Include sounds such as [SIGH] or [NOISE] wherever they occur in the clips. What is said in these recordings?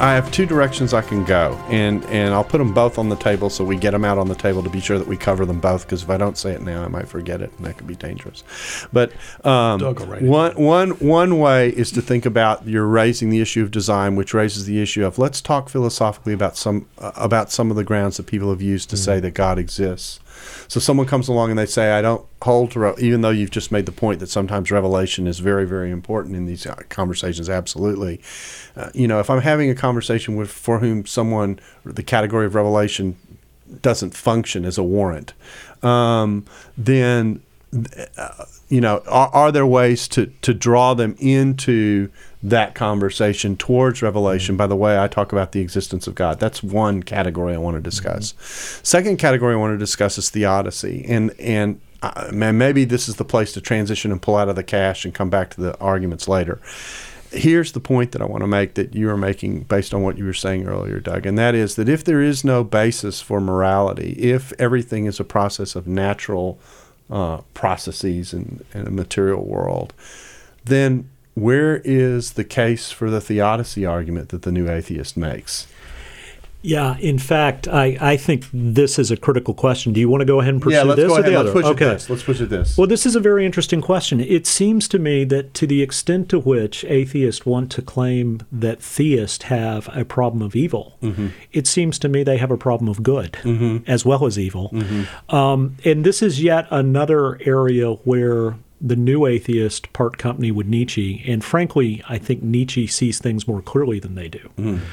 I have two directions I can go, and and I'll put them both on the table so we get them out on the table to be sure that we cover them both. Because if I don't say it now, I might forget it, and that could be dangerous. But um, will write it one one one way is to think about you're raising the issue of design, which raises the issue of let's talk philosophically about some uh, about some of the grounds that people have used to say that God exists. So someone comes along and they say, I don't hold to, even though you've just made the point that sometimes revelation is very, very important in these uh, conversations. Absolutely. Uh, you know, if I'm having a conversation with for whom someone, the category of revelation doesn't function as a warrant, um, then uh, you know, are, are there ways to, to draw them into that conversation towards revelation by the way I talk about the existence of God? That's one category I want to discuss. Second category I want to discuss is theodicy, and and uh, man, maybe this is the place to transition and pull out of the cache and come back to the arguments later. Here's the point that I want to make that you are making based on what you were saying earlier, Doug, and that is that if there is no basis for morality, if everything is a process of natural uh, processes in a material world, then where is the case for the theodicy argument that the new atheist makes? Yeah, in fact, I, I think this is a critical question. Do you want to go ahead and pursue yeah, let's this go or ahead. the Let's other? push okay. it this. Let's push it this. Well, this is a very interesting question. It seems to me that to the extent to which atheists want to claim that theists have a problem of evil, Mm-hmm. it seems to me they have a problem of good as well as evil. Mm-hmm. Um, and this is yet another area where the new atheist part company with Nietzsche, and frankly, I think Nietzsche sees things more clearly than they do. Mm-hmm.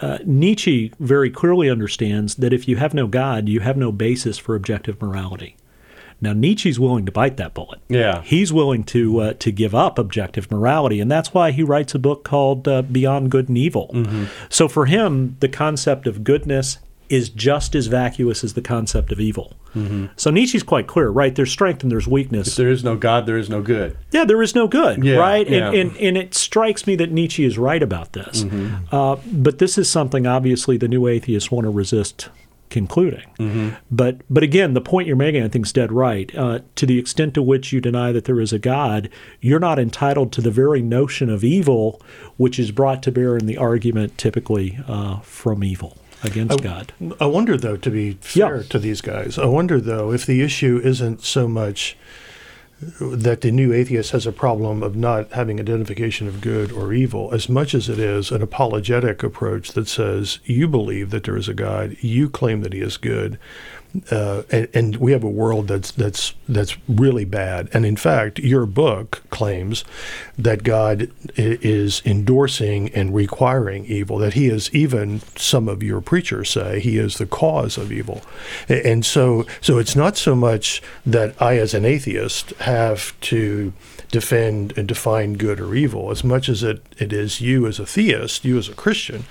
Uh, Nietzsche very clearly understands that if you have no God, you have no basis for objective morality. Now Nietzsche's willing to bite that bullet. Yeah. he's willing to uh, to give up objective morality, and that's why he writes a book called uh, Beyond Good and Evil. Mm-hmm. So for him, the concept of goodness is just as vacuous as the concept of evil. Mm-hmm. So Nietzsche's quite clear, right? There's strength and there's if weakness. there is no God, there is no good. Yeah, there is no good, Yeah, right? yeah. And, and and it strikes me that Nietzsche is right about this. Mm-hmm. Uh, but this is something obviously the new atheists want to resist concluding. Mm-hmm. But but again, the point you're making, I think, is dead right. Uh, to the extent to which you deny that there is a God, you're not entitled to the very notion of evil, which is brought to bear in the argument typically uh, from evil against God. I wonder, though, to be fair Yeah. to these guys, I wonder, though, if the issue isn't so much that the new atheist has a problem of not having identification of good or evil, as much as it is an apologetic approach that says you believe that there is a God, you claim that He is good, uh, and, and we have a world that's that's that's really bad. And in fact, your book claims that God is endorsing and requiring evil. That He is even some of your preachers say He is the cause of evil. And so so it's not so much that I, as an atheist, have to defend and define good or evil, as much as it, it is you as a theist, you as a Christian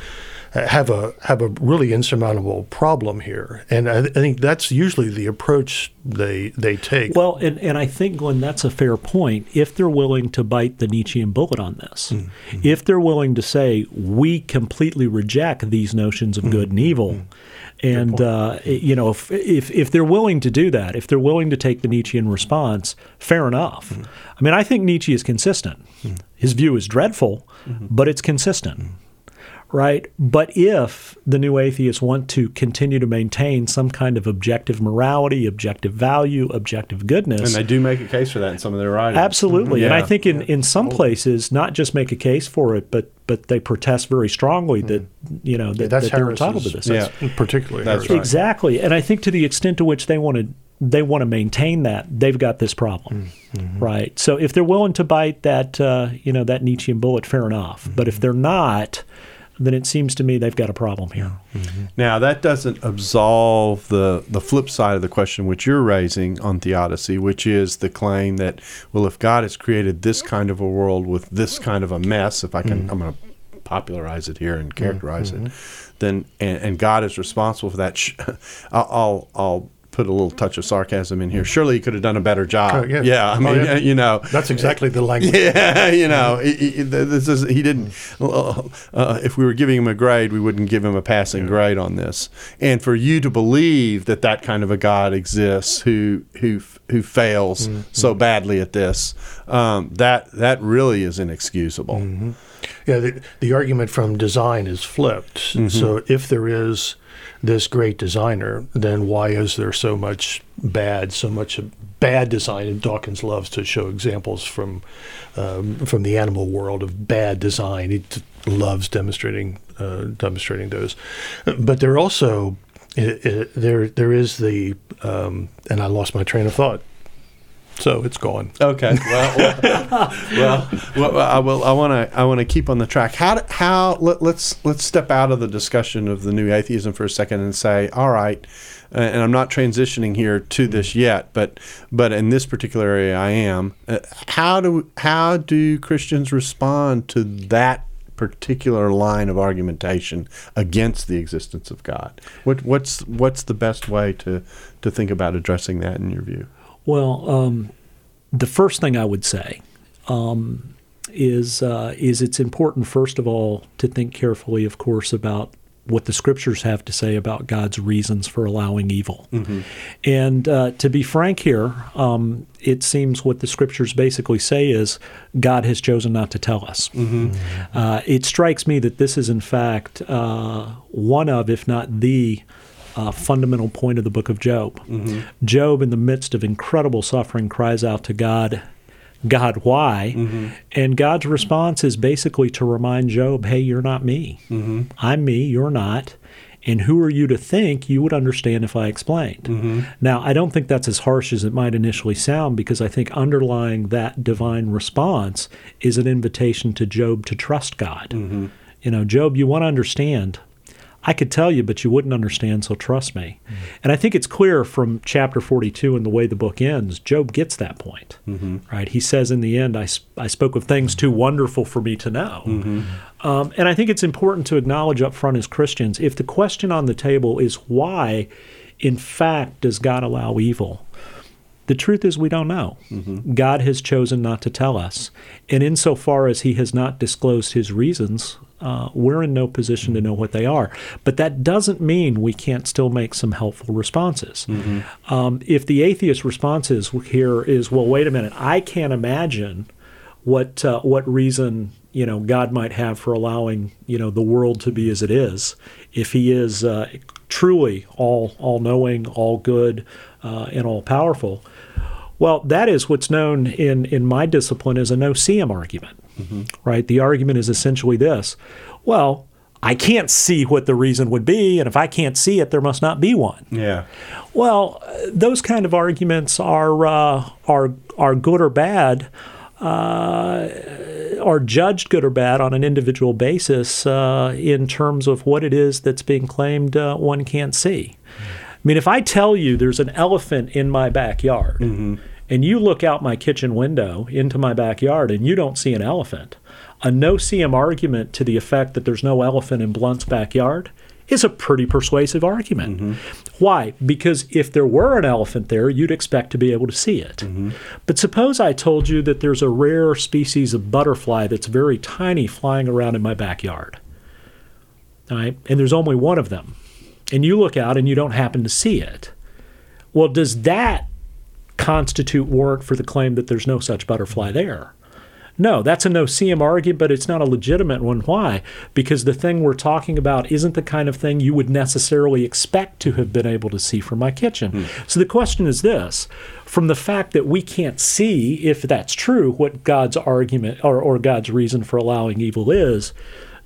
have a have a really insurmountable problem here, and I, I think that's usually the approach they they take. Well, and, and I think, Glenn, that's a fair point. If they're willing to bite the Nietzschean bullet on this, hmm. Hmm. if they're willing to say, we completely reject these notions of hmm. good and evil, and, uh, you know, if, if, if they're willing to do that, if they're willing to take the Nietzschean response, fair enough. I mean, I think Nietzsche is consistent. His view is dreadful, but it's consistent right? But if the new atheists want to continue to maintain some kind of objective morality, objective value, objective goodness, And they do make a case for that in some of their writings. absolutely. Mm-hmm. And I think in, in some places, not just make a case for it, but but they protest very strongly mm. that you know that, that's that they're entitled to this. Yeah. particularly That's right. Exactly. And I think to the extent to which they want to they want to maintain that, they've got this problem, mm. mm-hmm. right? So if they're willing to bite that uh, you know that Nietzschean bullet, fair enough. Mm-hmm. But if they're not, then it seems to me they've got a problem here. Mm-hmm. Now that doesn't absolve the the flip side of the question which you're raising on theodicy, which is the claim that well, if God has created this kind of a world with this kind of a mess, if I can, mm-hmm. I'm going to popularize it here and mm-hmm. characterize it, then and, and God is responsible for that. [LAUGHS] I'll, I'll I'll put a little touch of sarcasm in here. Surely he could have done a better job. Oh, yeah. yeah. I Oh, mean, yeah. you know, That's exactly the language. [LAUGHS] yeah, you know, he, he- this is he didn't. Uh, uh, if we were giving him a grade, we wouldn't give him a passing grade on this. And for you to believe that that kind of a God exists who who who fails so badly at this, um, that that really is inexcusable. Yeah, the, the argument from design is flipped. So if there is this great designer, then why is there so much bad, so much bad design? And Dawkins loves to show examples from um, from the animal world of bad design. He t- loves demonstrating uh, demonstrating those. But there also i i there there is the um, and I lost my train of thought. So it's gone. Okay. [LAUGHS] Well, well, well, well, I will. I want to. I want to keep on the track. How? do- How? Let, let's let's step out of the discussion of the new atheism for a second and say, all right. Uh, and I'm not transitioning here to this yet, but but in this particular area, I am. Uh, how do how do Christians respond to that particular line of argumentation against the existence of God? What what's what's the best way to to think about addressing that in your view? Well, um, the first thing I would say um, is uh, is it's important, first of all, to think carefully, of course, about what the scriptures have to say about God's reasons for allowing evil. And uh, to be frank here, um, it seems what the scriptures basically say is God has chosen not to tell us. Uh, it strikes me that this is, in fact, uh, one of, if not the uh, fundamental point of the book of Job. Job, in the midst of incredible suffering, cries out to God, God, why? And God's response is basically to remind Job, hey, you're not me. I'm me, you're not. And who are you to think you would understand if I explained? Now, I don't think that's as harsh as it might initially sound because I think underlying that divine response is an invitation to Job to trust God. You know, Job, you want to understand. I could tell you, but you wouldn't understand, so trust me. Mm-hmm. And I think it's clear from chapter 42 and the way the book ends, Job gets that point. Mm-hmm. Right? He says in the end, I, sp- I spoke of things too mm-hmm. wonderful for me to know. Um, and I think it's important to acknowledge up front as Christians if the question on the table is why, in fact, does God allow evil? The truth is, we don't know. God has chosen not to tell us. And insofar as He has not disclosed His reasons, uh, we're in no position to know what they are. But that doesn't mean we can't still make some helpful responses. Um, if the atheist response is here is, well, wait a minute, I can't imagine what uh, what reason you know God might have for allowing you know the world to be as it is, if He is uh, truly all all knowing, all good, uh, and all powerful. Well, that is what's known in in my discipline as a noseeum argument, right? The argument is essentially this: well, I can't see what the reason would be, and if I can't see it, there must not be one. Yeah. Well, uh, those kind of arguments are uh, are are good or bad, uh, are judged good or bad on an individual basis uh, in terms of what it is that's being claimed uh, one can't see. I mean, if I tell you there's an elephant in my backyard, and you look out my kitchen window into my backyard and you don't see an elephant, a no see argument to the effect that there's no elephant in Blount's backyard is a pretty persuasive argument. Mm-hmm. Why? Because if there were an elephant there, you'd expect to be able to see it. Mm-hmm. But suppose I told you that there's a rare species of butterfly that's very tiny flying around in my backyard. All right? And there's only one of them. And you look out and you don't happen to see it. Well, does that constitute warrant for the claim that there's no such butterfly there? No, that's a noseeum argument, but it's not a legitimate one. Why? Because the thing we're talking about isn't the kind of thing you would necessarily expect to have been able to see from my kitchen. So the question is this from the fact that we can't see, if that's true, what God's argument or, or God's reason for allowing evil is,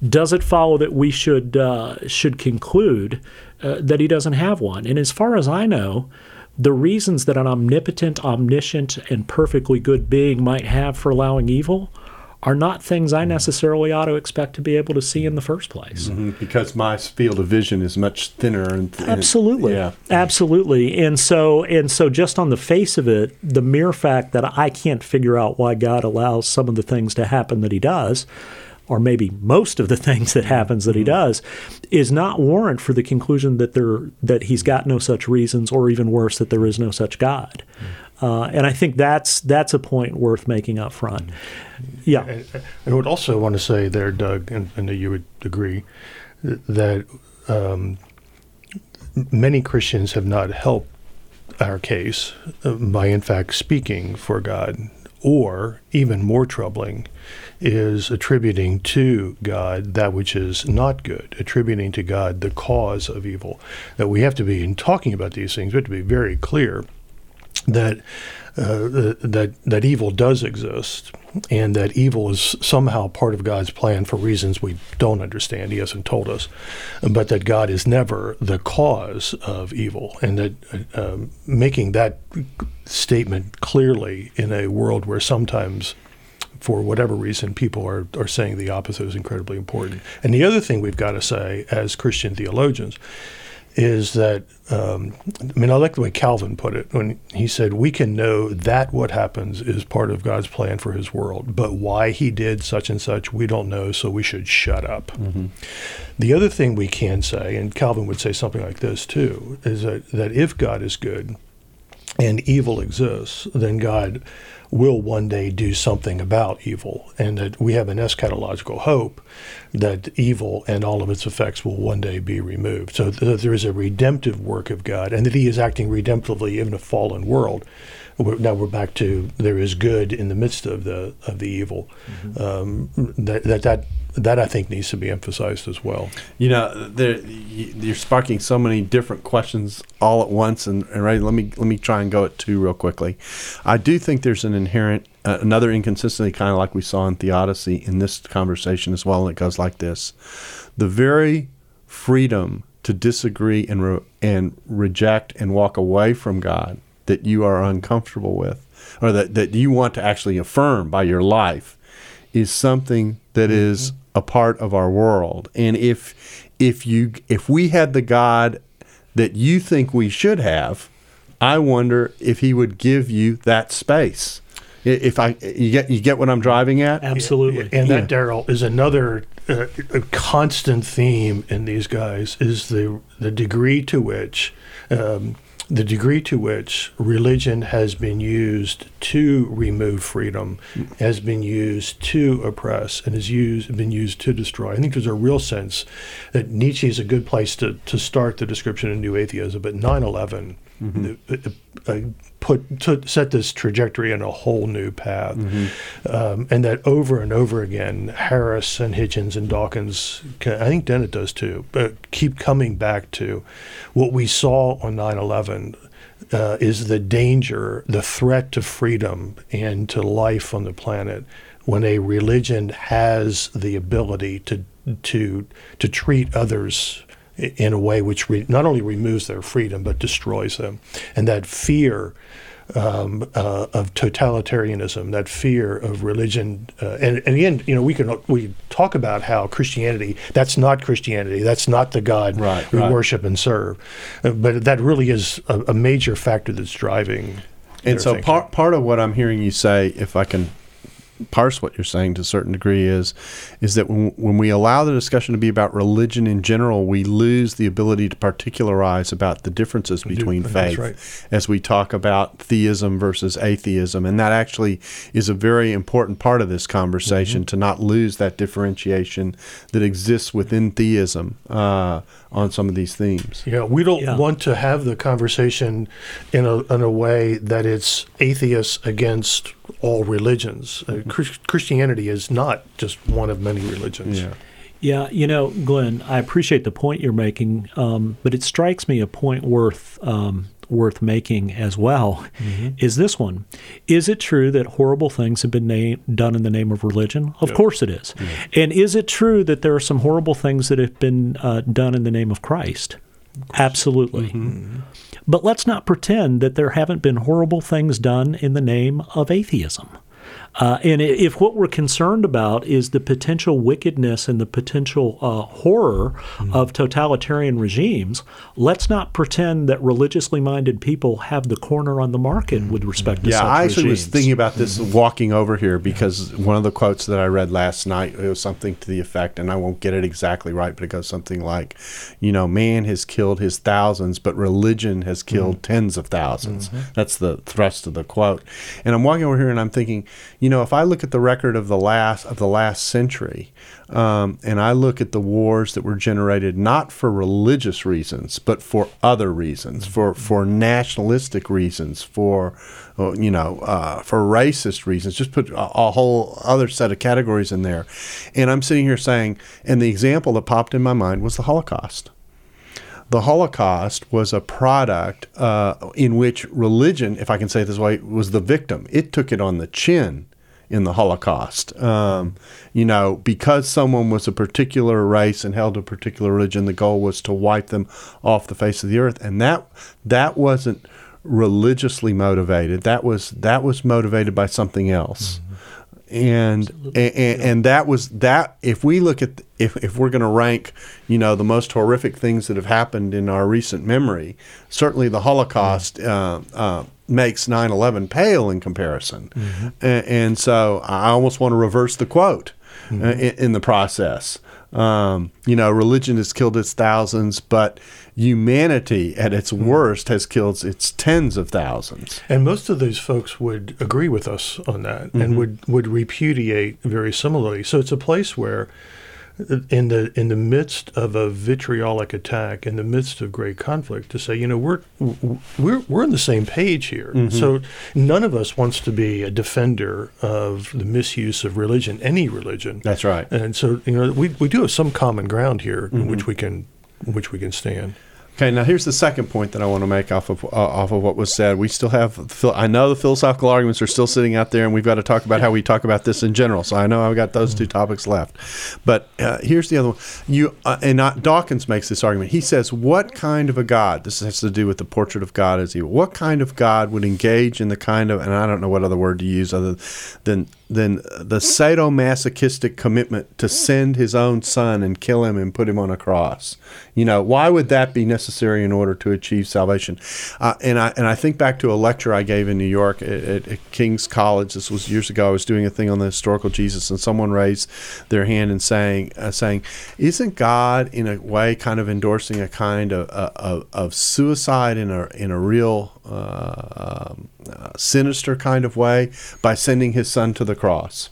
does it follow that we should uh, should conclude uh, that he doesn't have one? And as far as I know, the reasons that an omnipotent, omniscient, and perfectly good being might have for allowing evil are not things I necessarily ought to expect to be able to see in the first place. Mhm, Because my field of vision is much thinner and, and Absolutely. yeah. Absolutely. And so and so just on the face of it, the mere fact that I can't figure out why God allows some of the things to happen that he does, or maybe most of the [LAUGHS] things that happens that he does, is not warrant for the conclusion that there that he's got no such reasons, or even worse, that there is no such God. Uh, and I think that's that's a point worth making up front. Yeah. And I would also want to say there, Doug, and I know you would agree, that um, many Christians have not helped our case by, in fact, speaking for God. Or, even more troubling, is attributing to God that which is not good, attributing to God the cause of evil. That we have to be, in talking about these things, we have to be very clear that uh, that that evil does exist, and that evil is somehow part of God's plan for reasons we don't understand. He hasn't told us, but that God is never the cause of evil, and that uh, making that statement clearly in a world where sometimes for whatever reason, people are, are saying the opposite is incredibly important. And the other thing we've got to say as Christian theologians is that um, I mean I like the way Calvin put it when he said we can know that what happens is part of God's plan for His world, but why He did such and such we don't know, so we should shut up. Mm-hmm. The other thing we can say, and Calvin would say something like this too, is that that if God is good and evil exists, then God will one day do something about evil, and that we have an eschatological hope that evil and all of its effects will one day be removed. So th- there is a redemptive work of God, and that He is acting redemptively in a fallen world. We're, now we're back to there is good in the midst of the of the evil. Mm-hmm. Um, that, that that that I think needs to be emphasized as well. You know, there, you're sparking so many different questions all at once, and, and right, let me let me try and go at two real quickly. I do think there's an inherent uh, another inconsistency, kind of like we saw in theodicy, in this conversation as well, and it goes like this: the very freedom to disagree and re- and reject and walk away from God that you are uncomfortable with, or that, that you want to actually affirm by your life, is something that mm-hmm. is a part of our world. And if if you if we had the God that you think we should have, I wonder if he would give you that space. If I you get you get what I'm driving at? Absolutely. And that Darrell is another uh, constant theme in these guys is the the degree to which um, the degree to which religion has been used to remove freedom, has been used to oppress, and has used been used to destroy. I think there's a real sense that Nietzsche is a good place to, to start the description of new atheism, but 9 11 mm-hmm. uh, put to set this trajectory in a whole new path, mm-hmm. um, and that over and over again, Harris and Hitchens and Dawkins, I think Dennett does too, but keep coming back to what we saw on 9/11. Uh, is the danger, the threat to freedom and to life on the planet when a religion has the ability to to to treat others in a way which re- not only removes their freedom but destroys them. And that fear um, uh, of totalitarianism, that fear of religion, uh, and, and again, you know, we can we talk about how Christianity that's not Christianity, that's not the God right, we right. worship and serve, uh, but that really is a, a major factor that's driving. And so part part of what I'm hearing you say, if I can parse what you're saying to a certain degree is is that when, when we allow the discussion to be about religion in general, we lose the ability to particularize about the differences between faith right. as we talk about theism versus atheism. And that actually is a very important part of this conversation mm-hmm. to not lose that differentiation that exists within theism. Uh, on some of these themes. Yeah, we don't yeah. want to have the conversation in a, in a way that it's atheists against all religions. Uh, Christianity is not just one of many religions. Yeah. Yeah, you know, Glenn, I appreciate the point you're making, um, but it strikes me a point worth um, worth making as well mm-hmm. is this one. Is it true that horrible things have been na- done in the name of religion? Of course it is. Mm-hmm. And is it true that there are some horrible things that have been uh, done in the name of Christ? Of Absolutely. Mm-hmm. But let's not pretend that there haven't been horrible things done in the name of atheism. Uh, and if what we're concerned about is the potential wickedness and the potential uh, horror mm-hmm. of totalitarian regimes, let's not pretend that religiously minded people have the corner on the market with respect to yeah, I actually regimes. was thinking about this mm-hmm. walking over here because one of the quotes that I read last night it was something to the effect, and I won't get it exactly right, but it goes something like, you know, man has killed his thousands, but religion has killed mm-hmm. tens of 1000s mm-hmm. That's the thrust of the quote. And I'm walking over here and I'm thinking, you know, if I look at the record of the last of the last century, um, and I look at the wars that were generated not for religious reasons, but for other reasons, for for nationalistic reasons, for uh, you know, uh, for racist reasons. Just put a, a, whole other set of categories in there, and I'm sitting here saying, and the example that popped in my mind was the Holocaust the Holocaust was a product uh, in which religion, if I can say it this way, was the victim. It took it on the chin in the Holocaust. Um, you know, because someone was a particular race and held a particular religion, the goal was to wipe them off the face of the earth, and that that wasn't religiously motivated. That was that was motivated by something else. Mm-hmm and and, and that was that if we look at if, if we're going to rank you know the most horrific things that have happened in our recent memory certainly the holocaust mm-hmm. uh, uh, makes 9-11 pale in comparison mm-hmm. and, and, so i almost want to reverse the quote mm-hmm. uh, in, in, the process um, you know religion has killed its thousands but humanity at its hmm. worst has killed its tens of thousands. And most of those folks would agree with us on that mm-hmm. and would, would repudiate very similarly. So it's a place where in the in the midst of a vitriolic attack, in the midst of great conflict, to say, you know, we're we're we're on the same page here. Mm-hmm. So none of us wants to be a defender of the misuse of religion, any religion. That's right. And so you know, we we do have some common ground here mm-hmm. in which we can which we can stand. Okay, now here's the second point that I want to make off of uh, off of what was said. We still have, I know the philosophical arguments are still sitting out there, and we've got to talk about how we talk about this in general. So I know I've got those two topics left, but uh, here's the other one. You uh, and Dawkins makes this argument. He says, "What kind of a God? This has to do with the portrait of God as evil. What kind of God would engage in the kind of, and I don't know what other word to use other than than the sadomasochistic commitment to send his own son and kill him and put him on a cross. You know, why would that be necessary in order to achieve salvation? Uh, and I and I think back to a lecture I gave in New York at, at, King's College. This was years ago. I was doing a thing on the historical Jesus, and someone raised their hand and saying, uh, saying, "Isn't God in a way kind of endorsing a kind of of, of suicide in a in a real uh, um, uh, sinister kind of way by sending his son to the cross?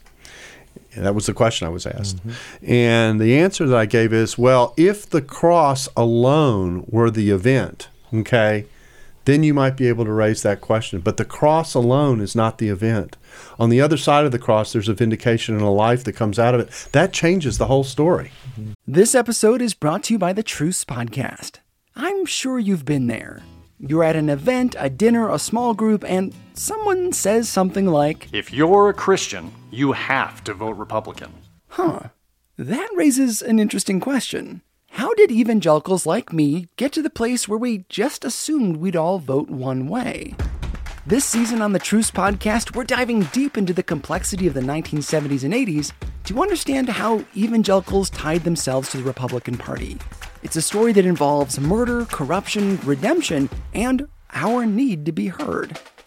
And that was the question I was asked. Mm-hmm. And the answer that I gave is well, if the cross alone were the event, okay, then you might be able to raise that question. But the cross alone is not the event. On the other side of the cross, there's a vindication and a life that comes out of it. That changes the whole story. This episode is brought to you by the Truce Podcast. I'm sure you've been there. You're at an event, a dinner, a small group, and someone says something like, If you're a Christian, you have to vote Republican. Huh. That raises an interesting question. How did evangelicals like me get to the place where we just assumed we'd all vote one way? This season on the Truce podcast, we're diving deep into the complexity of the 1970s and 80s to understand how evangelicals tied themselves to the Republican Party it's a story that involves murder, corruption, redemption, and our need to be heard.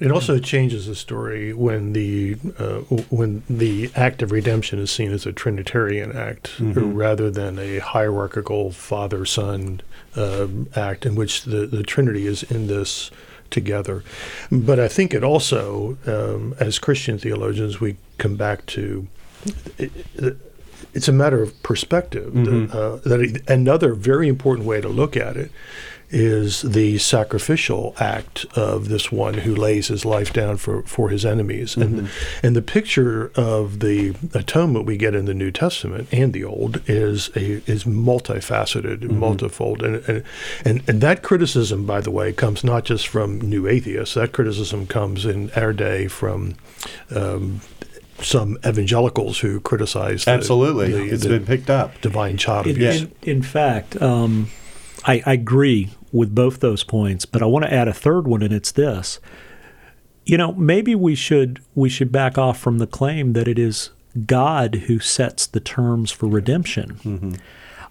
It also changes the story when the uh, when the act of redemption is seen as a Trinitarian act mm-hmm. rather than a hierarchical father son uh, act in which the, the Trinity is in this together. But I think it also, um, as Christian theologians, we come back to. It, it, it's a matter of perspective. Mm-hmm. Uh, that another very important way to look at it is the sacrificial act of this one who lays his life down for, for his enemies. And, and the picture of the atonement we get in the New Testament and the Old is a, is multifaceted, multifold. And, and, and, and that criticism, by the way, comes not just from new atheists, that criticism comes in our day from um, some evangelicals who criticize the- Absolutely, the, it's the been picked up. divine child In, abuse. in, in fact, um, I, I agree with both those points, but I want to add a third one, and it's this. You know, maybe we should we should back off from the claim that it is God who sets the terms for redemption.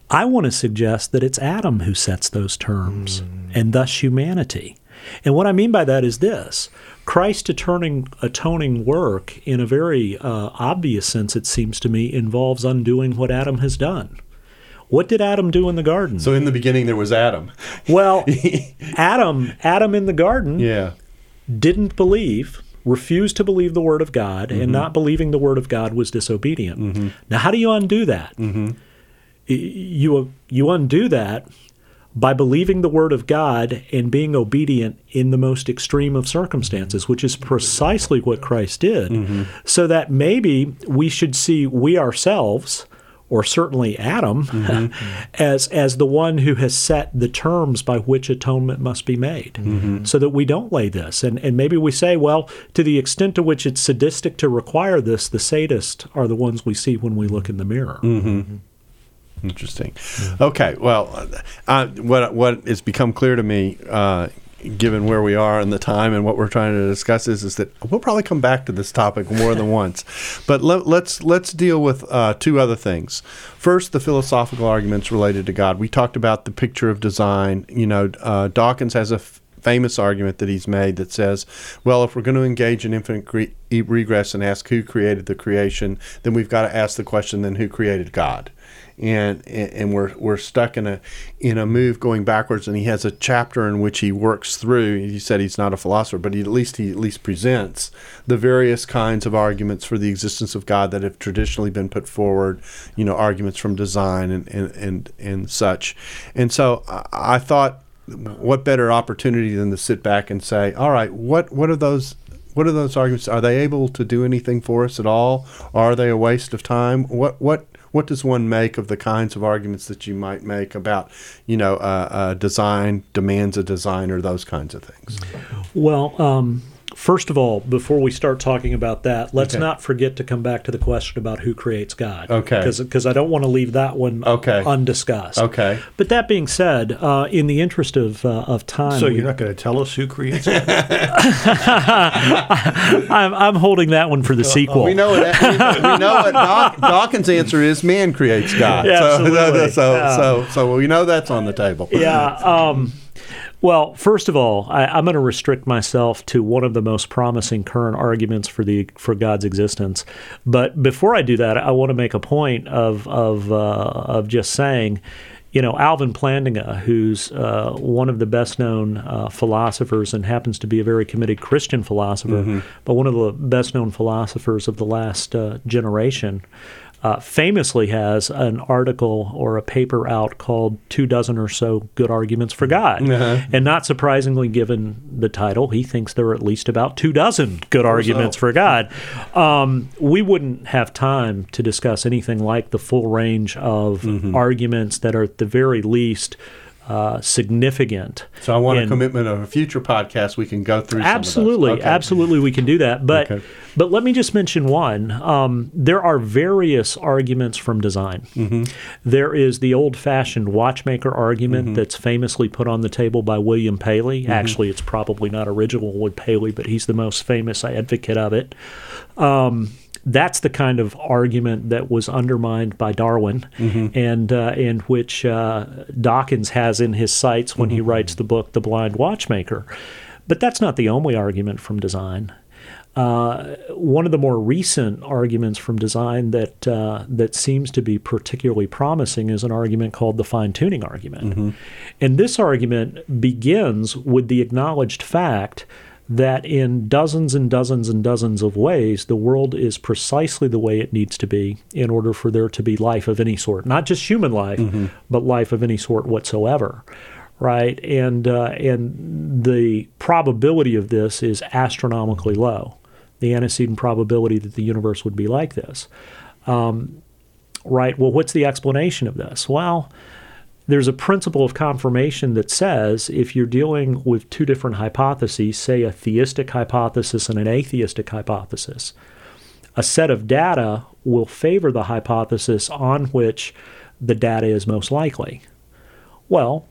I want to suggest that it's Adam who sets those terms, and thus humanity. And what I mean by that is this Christ's atoning, atoning work, in a very uh, obvious sense, it seems to me, involves undoing what Adam has done. What did Adam do in the garden? So in the beginning there was Adam. well, [LAUGHS] Adam, Adam in the garden Yeah. didn't believe, refused to believe the word of God, and mm-hmm. not believing the word of God was disobedient. Mm-hmm. Now, how do you undo that? Mm-hmm. Y- You you undo that by believing the word of God and being obedient in the most extreme of circumstances, which is precisely what Christ did. So that maybe we should see we ourselves, or certainly Adam, [LAUGHS] as as the one who has set the terms by which atonement must be made, so that we don't lay this. And and maybe we say, well, to the extent to which it's sadistic to require this, the sadists are the ones we see when we look in the mirror. Interesting. Okay. Well, uh, what what has become clear to me, uh, given where we are and the time and what we're trying to discuss, is is that we'll probably come back to this topic more than [LAUGHS] once. But let, let's let's deal with uh, two other things. First, the philosophical arguments related to God. We talked about the picture of design. You know, uh, Dawkins has a f- famous argument that he's made that says, well, if we're going to engage in infinite gre- e- regress and ask who created the creation, then we've got to ask the question, then who created God? And, and we're we're stuck in a in a move going backwards. And he has a chapter in which he works through. He said he's not a philosopher, but he, at least he at least presents the various kinds of arguments for the existence of God that have traditionally been put forward. You know, arguments from design and and and, and such. And so I, I thought what better opportunity than to sit back and say, all right, what what are those what are those arguments? Are they able to do anything for us at all? Are they a waste of time? What what what does one make of the kinds of arguments that you might make about, you know, uh, uh, design demands a designer, those kinds of things? Well, um, first of all, before we start talking about that, let's Okay. not forget to come back to the question about who creates God. Okay. Because I don't want to leave that one Okay. undiscussed. Okay. But that being said, uh, in the interest of, uh, of time, so we- you're not going to tell us who creates it? [LAUGHS] [LAUGHS] I'm, I'm holding that one for the sequel. We know what we know, what Daw- Dawkins' answer is. Man creates God. [LAUGHS] Yeah, so, absolutely. so, Yeah. so, so we know that's on the table. yeah. Um, well, first of all, I, I'm going to restrict myself to one of the most promising current arguments for the for God's existence. But before I do that, I want to make a point of of uh, of just saying. You know, Alvin Plantinga, who's uh, one of the best known uh, philosophers and happens to be a very committed Christian philosopher, but one of the best known philosophers of the last uh, generation, uh, famously has an article or a paper out called Two Dozen or So Good Arguments for God. And not surprisingly, given the title, he thinks there are at least about two dozen good arguments for God. Um, we wouldn't have time to discuss anything like the full range of arguments that are at the very least. Uh, significant. So I want a commitment of a future podcast. We can go through. some of. Absolutely, Okay. absolutely, we can do that. But Okay. but let me just mention one. Um, there are various arguments from design. Mm-hmm. There is the old-fashioned watchmaker argument Mm-hmm. that's famously put on the table by William Paley. Actually, it's probably not original with Paley, but he's the most famous advocate of it. Um, that's the kind of argument that was undermined by Darwin, and uh, and which uh, Dawkins has in his sights when he writes the book *The Blind Watchmaker*. But that's not the only argument from design. Uh, one of the more recent arguments from design that uh, that seems to be particularly promising is an argument called the fine tuning argument, and this argument begins with the acknowledged fact that in dozens and dozens and dozens of ways, the world is precisely the way it needs to be in order for there to be life of any sort, not just human life, but life of any sort whatsoever. right? And uh, and the probability of this is astronomically low. The antecedent probability that the universe would be like this, um, right? Well, what's the explanation of this? Well, there's a principle of confirmation that says if you're dealing with two different hypotheses, say a theistic hypothesis and an atheistic hypothesis, a set of data will favor the hypothesis on which the data is most likely. Well,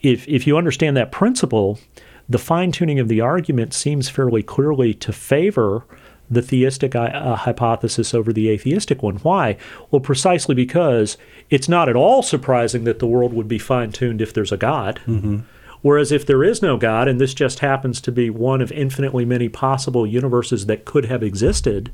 if, if you understand that principle, the fine tuning of the argument seems fairly clearly to favor the theistic uh, hypothesis over the atheistic one. Why? Well, precisely because it's not at all surprising that the world would be fine tuned if there's a God. Mm-hmm. Whereas if there is no God, and this just happens to be one of infinitely many possible universes that could have existed,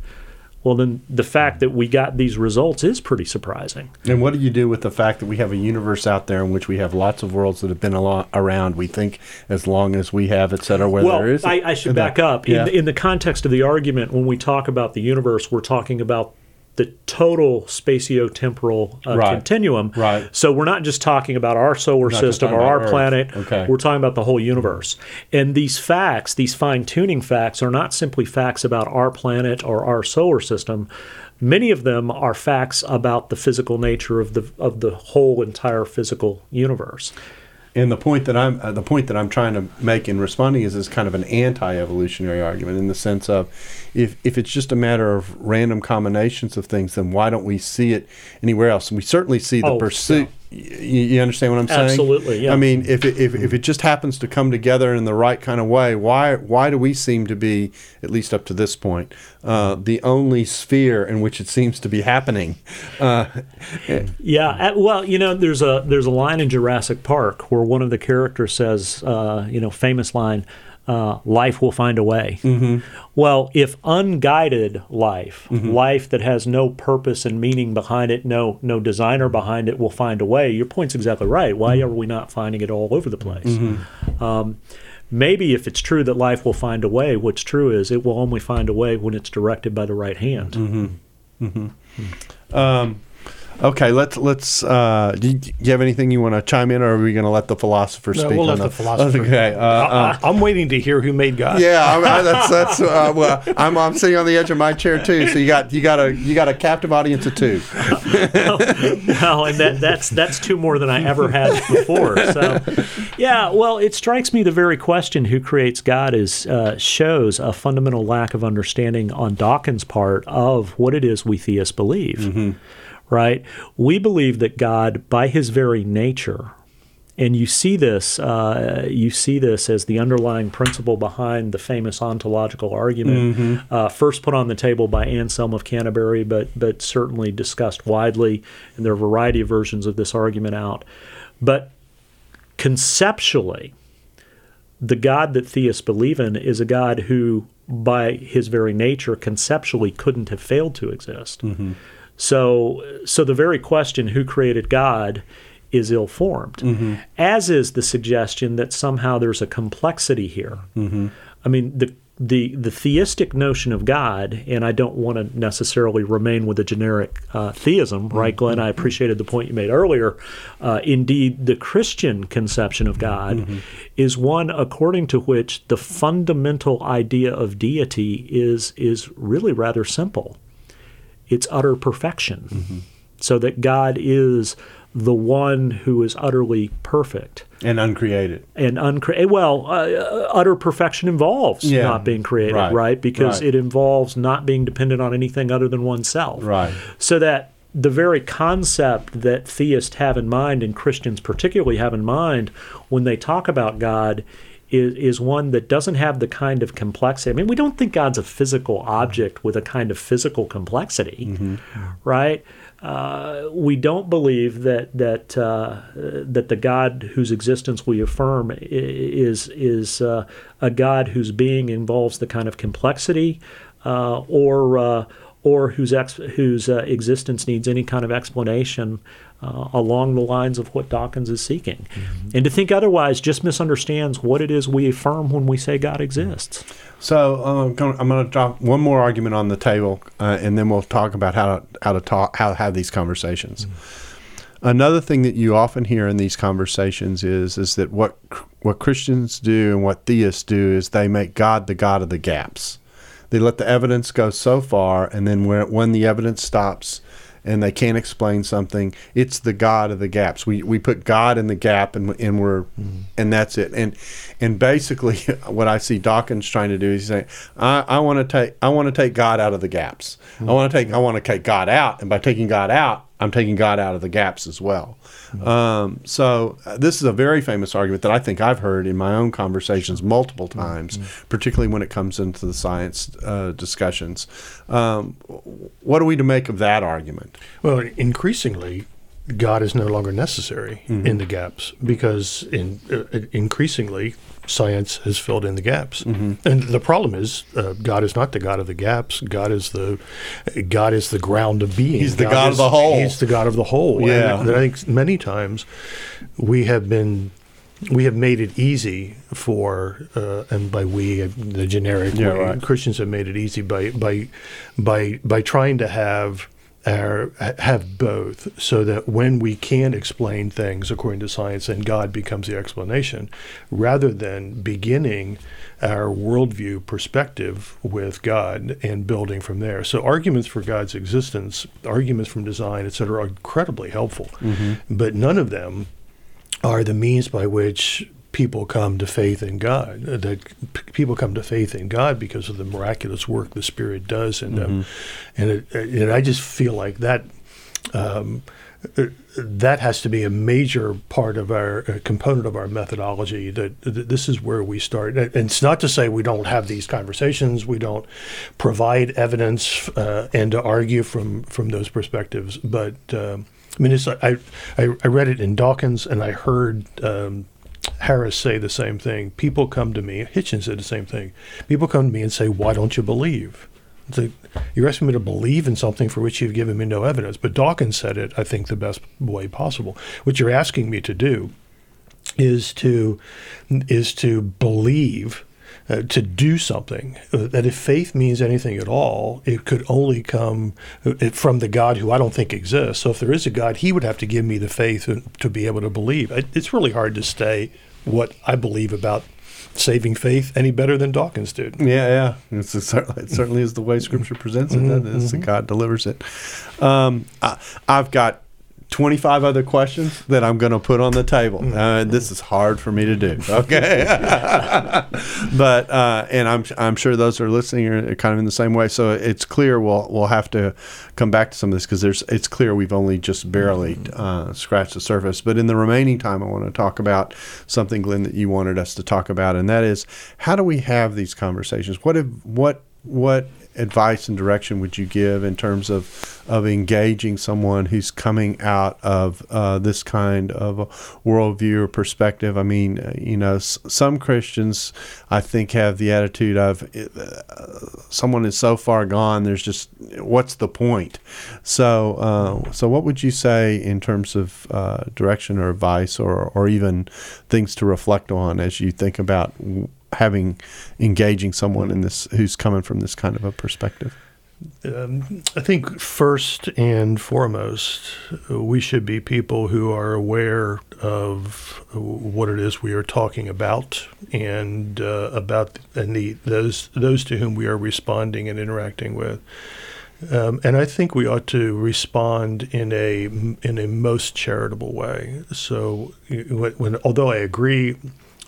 well, then the fact that we got these results is pretty surprising. And what do you do with the fact that we have a universe out there in which we have lots of worlds that have been around, we think, as long as we have, et cetera, where well, there is? I, I should back up. Yeah. In, in the context of the argument, when we talk about the universe, we're talking about the total spatiotemporal uh, right. continuum. Right. So we're not just talking about our solar system or our Earth. planet. Okay. We're talking about the whole universe. And these facts, these fine tuning facts, are not simply facts about our planet or our solar system. Many of them are facts about the physical nature of the of the whole entire physical universe. And the point that I'm uh, the point that I'm trying to make in responding is is kind of an anti-evolutionary argument in the sense of if if it's just a matter of random combinations of things, then why don't we see it anywhere else? And we certainly see the oh, pursuit. Yeah you, you, understand what I'm saying? Absolutely. Yeah. I mean, if it, if, if it just happens to come together in the right kind of way, why why do we seem to be, at least up to this point, uh, the only sphere in which it seems to be happening? Uh, [LAUGHS] yeah. Well, you know, there's a there's a line in Jurassic Park where one of the characters says, uh, you know, famous line uh, life will find a way. Mm-hmm. Well, if unguided life, mm-hmm. life that has no purpose and meaning behind it, no no designer behind it, will find a way. Your point's exactly right. Why mm-hmm. are we not finding it all over the place? Mm-hmm. Um, maybe if it's true that life will find a way, what's true is it will only find a way when it's directed by the right hand. Mm-hmm. Mm-hmm. Um, Okay, let's let's. Uh, do, you, do, you, have anything you want to chime in, or are we going to let the philosopher no, speak? We'll let the, the philosopher. Okay, uh, I, am waiting to hear who made God. Yeah, I, that's that's. Uh, well, I'm I'm sitting on the edge of my chair too. So you got you got a you got a captive audience of two. well, [LAUGHS] well, and that that's that's two more than I ever had before. So, yeah, well, it strikes me the very question "Who creates God?" is uh, shows a fundamental lack of understanding on Dawkins' part of what it is we theists believe. Mm-hmm right? We believe that God, by his very nature, and you see this, uh, you see this as the underlying principle behind the famous ontological argument, mm-hmm. uh, first put on the table by Anselm of Canterbury, but but certainly discussed widely, and there are a variety of versions of this argument out. But conceptually, the God that theists believe in is a God who, by his very nature, conceptually couldn't have failed to exist. Mm-hmm. So, so the very question, who created God, is ill formed, mm-hmm. as is the suggestion that somehow there's a complexity here. Mm-hmm. I mean, the the the theistic notion of God, and I don't want to necessarily remain with a generic uh, theism, right, Glenn? I appreciated the point you made earlier. Uh, indeed, the Christian conception of God mm-hmm. is one according to which the fundamental idea of deity is is really rather simple it's utter perfection. Mm-hmm. So that God is the one who is utterly perfect and uncreated and uncreated well uh, utter perfection involves yeah. not being created right, right? because right. it involves not being dependent on anything other than oneself right so that the very concept that theists have in mind and christians particularly have in mind when they talk about god is, is one that doesn't have the kind of complexity. I mean, we don't think God's a physical object with a kind of physical complexity, mm-hmm. right? Uh, we don't believe that that uh, that the God whose existence we affirm is is uh, a God whose being involves the kind of complexity uh, or uh, or whose ex- whose uh, existence needs any kind of explanation uh, along the lines of what Dawkins is seeking. Mm-hmm. And to think otherwise just misunderstands what it is we affirm when we say God exists. So uh, I'm going to drop one more argument on the table, uh, and then we'll talk about how to how to talk how to have these conversations. Mm-hmm. Another thing that you often hear in these conversations is is that what what Christians do and what theists do is they make God the God of the gaps. They let the evidence go so far, and then when, when the evidence stops, and they can't explain something, it's the God of the gaps. We we put God in the gap, and and we're mm-hmm. and that's it. And and basically, [LAUGHS] what I see Dawkins trying to do is saying, I, I want to take I want to take God out of the gaps. Mm-hmm. I want to take I want to take God out, and by taking God out, I'm taking God out of the gaps as well. Um, so uh, this is a very famous argument that I think I've heard in my own conversations multiple mm-hmm. times, mm-hmm. particularly when it comes into the science uh, discussions. Um, what are we to make of that argument? Well, increasingly, God is no longer necessary mm-hmm. in the gaps because in, uh, increasingly science has filled in the gaps. Mm-hmm. And the problem is, uh, God is not the God of the gaps. God is the God is the ground of being. He's the God, God is, of the whole. He's the God of the whole. Yeah. And I think many times we have been we have made it easy for, uh, and by we, the generic yeah, right. Christians have made it easy by by by by trying to have are, have both so that when we can explain things according to science and God becomes the explanation, rather than beginning our worldview perspective with God and building from there. So arguments for God's existence, arguments from design, et cetera, are incredibly helpful. Mm-hmm. But none of them are the means by which people come to faith in God. Uh, that p- people come to faith in God because of the miraculous work the Spirit does in mm-hmm. them, and it, and I just feel like that. Um, uh, that has to be a major part of our uh, component of our methodology. That, that, this is where we start. And it's not to say we don't have these conversations, we don't provide evidence uh, and to argue from from those perspectives. But um, I mean, it's I, I, I read it in Dawkins, and I heard um, Harris say the same thing. People come to me, Hitchens said the same thing. People come to me and say, Why don't you believe? Like, you're asking me to believe in something for which you've given me no evidence. But Dawkins said it, I think, the best way possible. What you're asking me to do is to is to believe uh, to do something. Uh, that if faith means anything at all, it could only come uh, from the God who I don't think exists. So if there is a God, He would have to give me the faith to be able to believe. It, it's really hard to stay what I believe about saving faith any better than Dawkins did. Yeah, yeah. It's a, it certainly is the way Scripture presents it. Mm-hmm. Mm-hmm. God delivers it. Um, I, I've got 25 other questions that I'm going to put on the table. Mm. Uh, this is hard for me to do. Okay. [LAUGHS] but, uh, and I'm, I'm sure those are listening are kind of in the same way. So it's clear we'll, we'll have to come back to some of this because there's, it's clear we've only just barely uh, scratched the surface. But in the remaining time, I want to talk about something, Glenn, that you wanted us to talk about. And that is how do we have these conversations? What, have, what, what advice and direction would you give in terms of of engaging someone who's coming out of uh, this kind of a worldview or perspective? I mean, uh, you know, s- some Christians I think have the attitude of uh, someone is so far gone. There's just what's the point? So, uh, so what would you say in terms of uh, direction or advice, or or even things to reflect on as you think about having engaging someone in this who's coming from this kind of a perspective? Um, I think first and foremost, we should be people who are aware of what it is we are talking about and uh, about and the, those those to whom we are responding and interacting with. Um, and I think we ought to respond in a in a most charitable way. So, when, when although I agree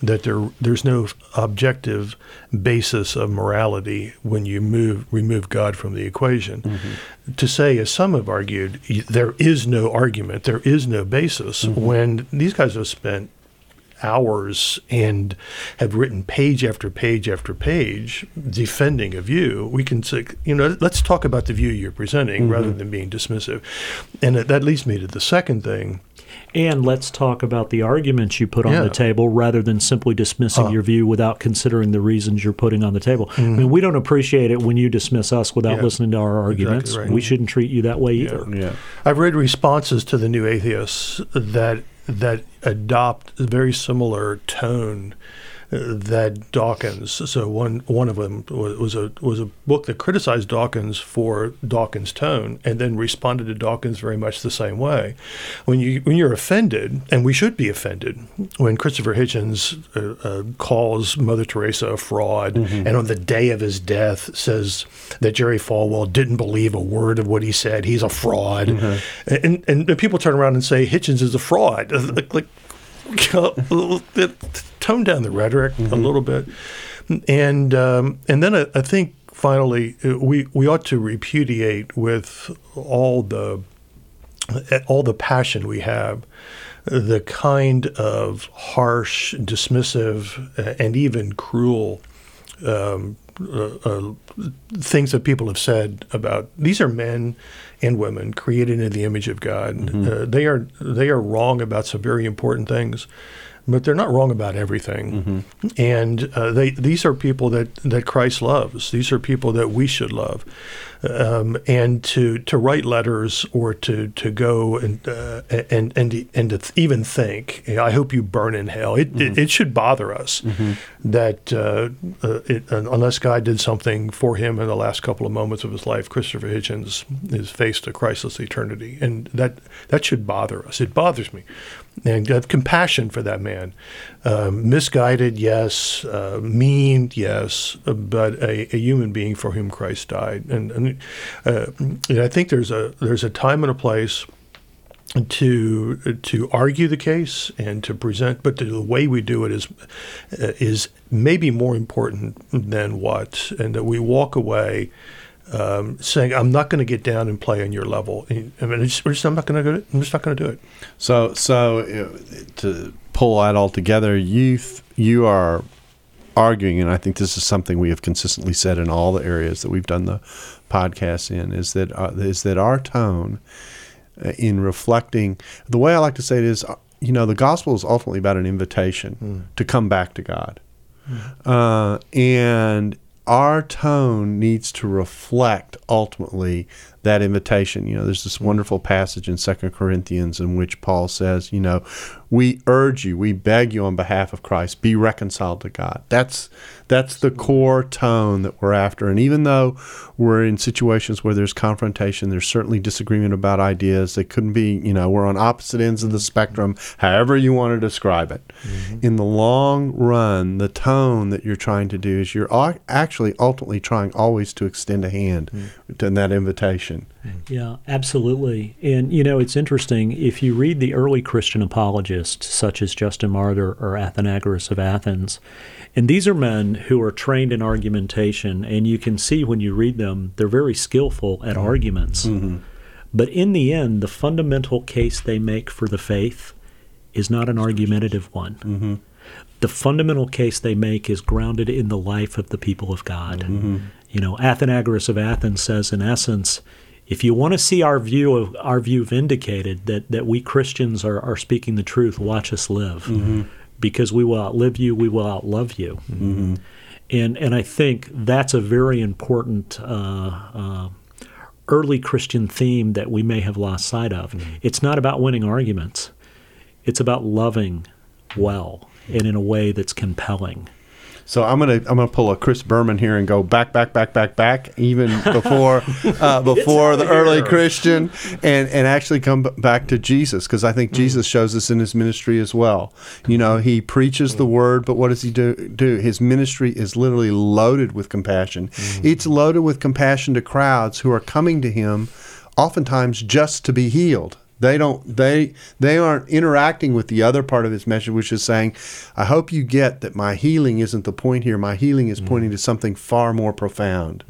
that there there's no objective basis of morality when you move remove God from the equation. Mm-hmm. To say, as some have argued, there is no argument, there is no basis mm-hmm. when these guys have spent hours and have written page after page after page defending a view, we can say, you know, let's talk about the view you're presenting mm-hmm. rather than being dismissive. And that leads me to the second thing and let's talk about the arguments you put on yeah. the table rather than simply dismissing uh, your view without considering the reasons you're putting on the table. Mm-hmm. I mean, we don't appreciate it when you dismiss us without yeah. listening to our arguments. Exactly right. We shouldn't treat you that way either. Yeah. I've read responses to the new atheists that that adopt a very similar tone that Dawkins. So one one of them was, a was a book that criticized Dawkins for Dawkins' tone, and then responded to Dawkins very much the same way. When you when you're offended, and we should be offended, when Christopher Hitchens uh, uh, calls Mother Teresa a fraud, mm-hmm. and on the day of his death says that Jerry Falwell didn't believe a word of what he said, he's a fraud, mm-hmm. and, and, and people turn around and say Hitchens is a fraud. [LAUGHS] Like, like [LAUGHS] tone down the rhetoric mm-hmm. a little bit, and um, and then I, I, think finally uh, we we ought to repudiate with all the all the passion we have the kind of harsh, dismissive, uh, and even cruel um, uh, uh, things that people have said about these are men and women created in the image of God. Mm-hmm. Uh, they are they are wrong about some very important things, but they're not wrong about everything. Mm-hmm. And uh, they these are people that that Christ loves. These are people that we should love um, and to to write letters or to to go and uh, and and and to even think, I hope you burn in hell. It mm-hmm. it, it, should bother us mm-hmm. that uh, uh, it, unless God did something for him in the last couple of moments of his life, Christopher Hitchens is faced a Christless eternity, and that that should bother us. It bothers me, and have compassion for that man. Um, misguided, yes. Uh, mean, yes. But a, a, human being for whom Christ died, and, and, uh, and, I think there's a there's a time and a place to to argue the case and to present, but the way we do it is uh, is maybe more important than what, and that we walk away. Um, saying I'm not going to get down and play on your level. I mean, just, just, I'm not going to do it. I'm just not going to do it. So, so to pull that all together, you th- you are arguing, and I think this is something we have consistently said in all the areas that we've done the podcast in, is that uh, is that our tone uh, in reflecting the way I like to say it is, uh, you know, the gospel is ultimately about an invitation mm. to come back to God, mm. uh, and our tone needs to reflect ultimately that invitation. You know, there's this wonderful passage in Second Corinthians in which Paul says, you know, we urge you, we beg you on behalf of Christ, be reconciled to God. That's that's the core tone that we're after. And even though we're in situations where there's confrontation, there's certainly disagreement about ideas. They couldn't be, you know, we're on opposite ends of the spectrum, however you want to describe it. Mm-hmm. In the long run, the tone that you're trying to do is you're actually ultimately trying always to extend a hand mm-hmm. to that invitation. Yeah, absolutely. And, you know, it's interesting. If you read the early Christian apologists, such as Justin Martyr or Athenagoras of Athens, and these are men who are trained in argumentation, and you can see when you read them, they're very skillful at mm-hmm. arguments. Mm-hmm. But in the end, the fundamental case they make for the faith is not an argumentative one. Mm-hmm. The fundamental case they make is grounded in the life of the people of God. Mm-hmm. You know, Athenagoras of Athens says, in essence, if you want to see our view of our view vindicated that that we Christians are, are speaking the truth, watch us live, mm-hmm. because we will outlive you, we will outlove you, mm-hmm. and and I think that's a very important. Uh, uh, early Christian theme that we may have lost sight of. Mm-hmm. It's not about winning arguments. It's about loving well and in a way that's compelling. So I'm gonna I'm gonna pull a Chris Berman here and go back back back back back even [LAUGHS] before uh, before the early Christian and and actually come back to Jesus because I think mm. Jesus shows us in his ministry as well. You know he preaches the word, but what does he do? Do his ministry is literally loaded with compassion. Mm. It's loaded with compassion to crowds who are coming to him, oftentimes just to be healed. They don't they they aren't interacting with the other part of his message, which is saying, I hope you get that my healing isn't the point here. My healing is mm. pointing to something far more profound.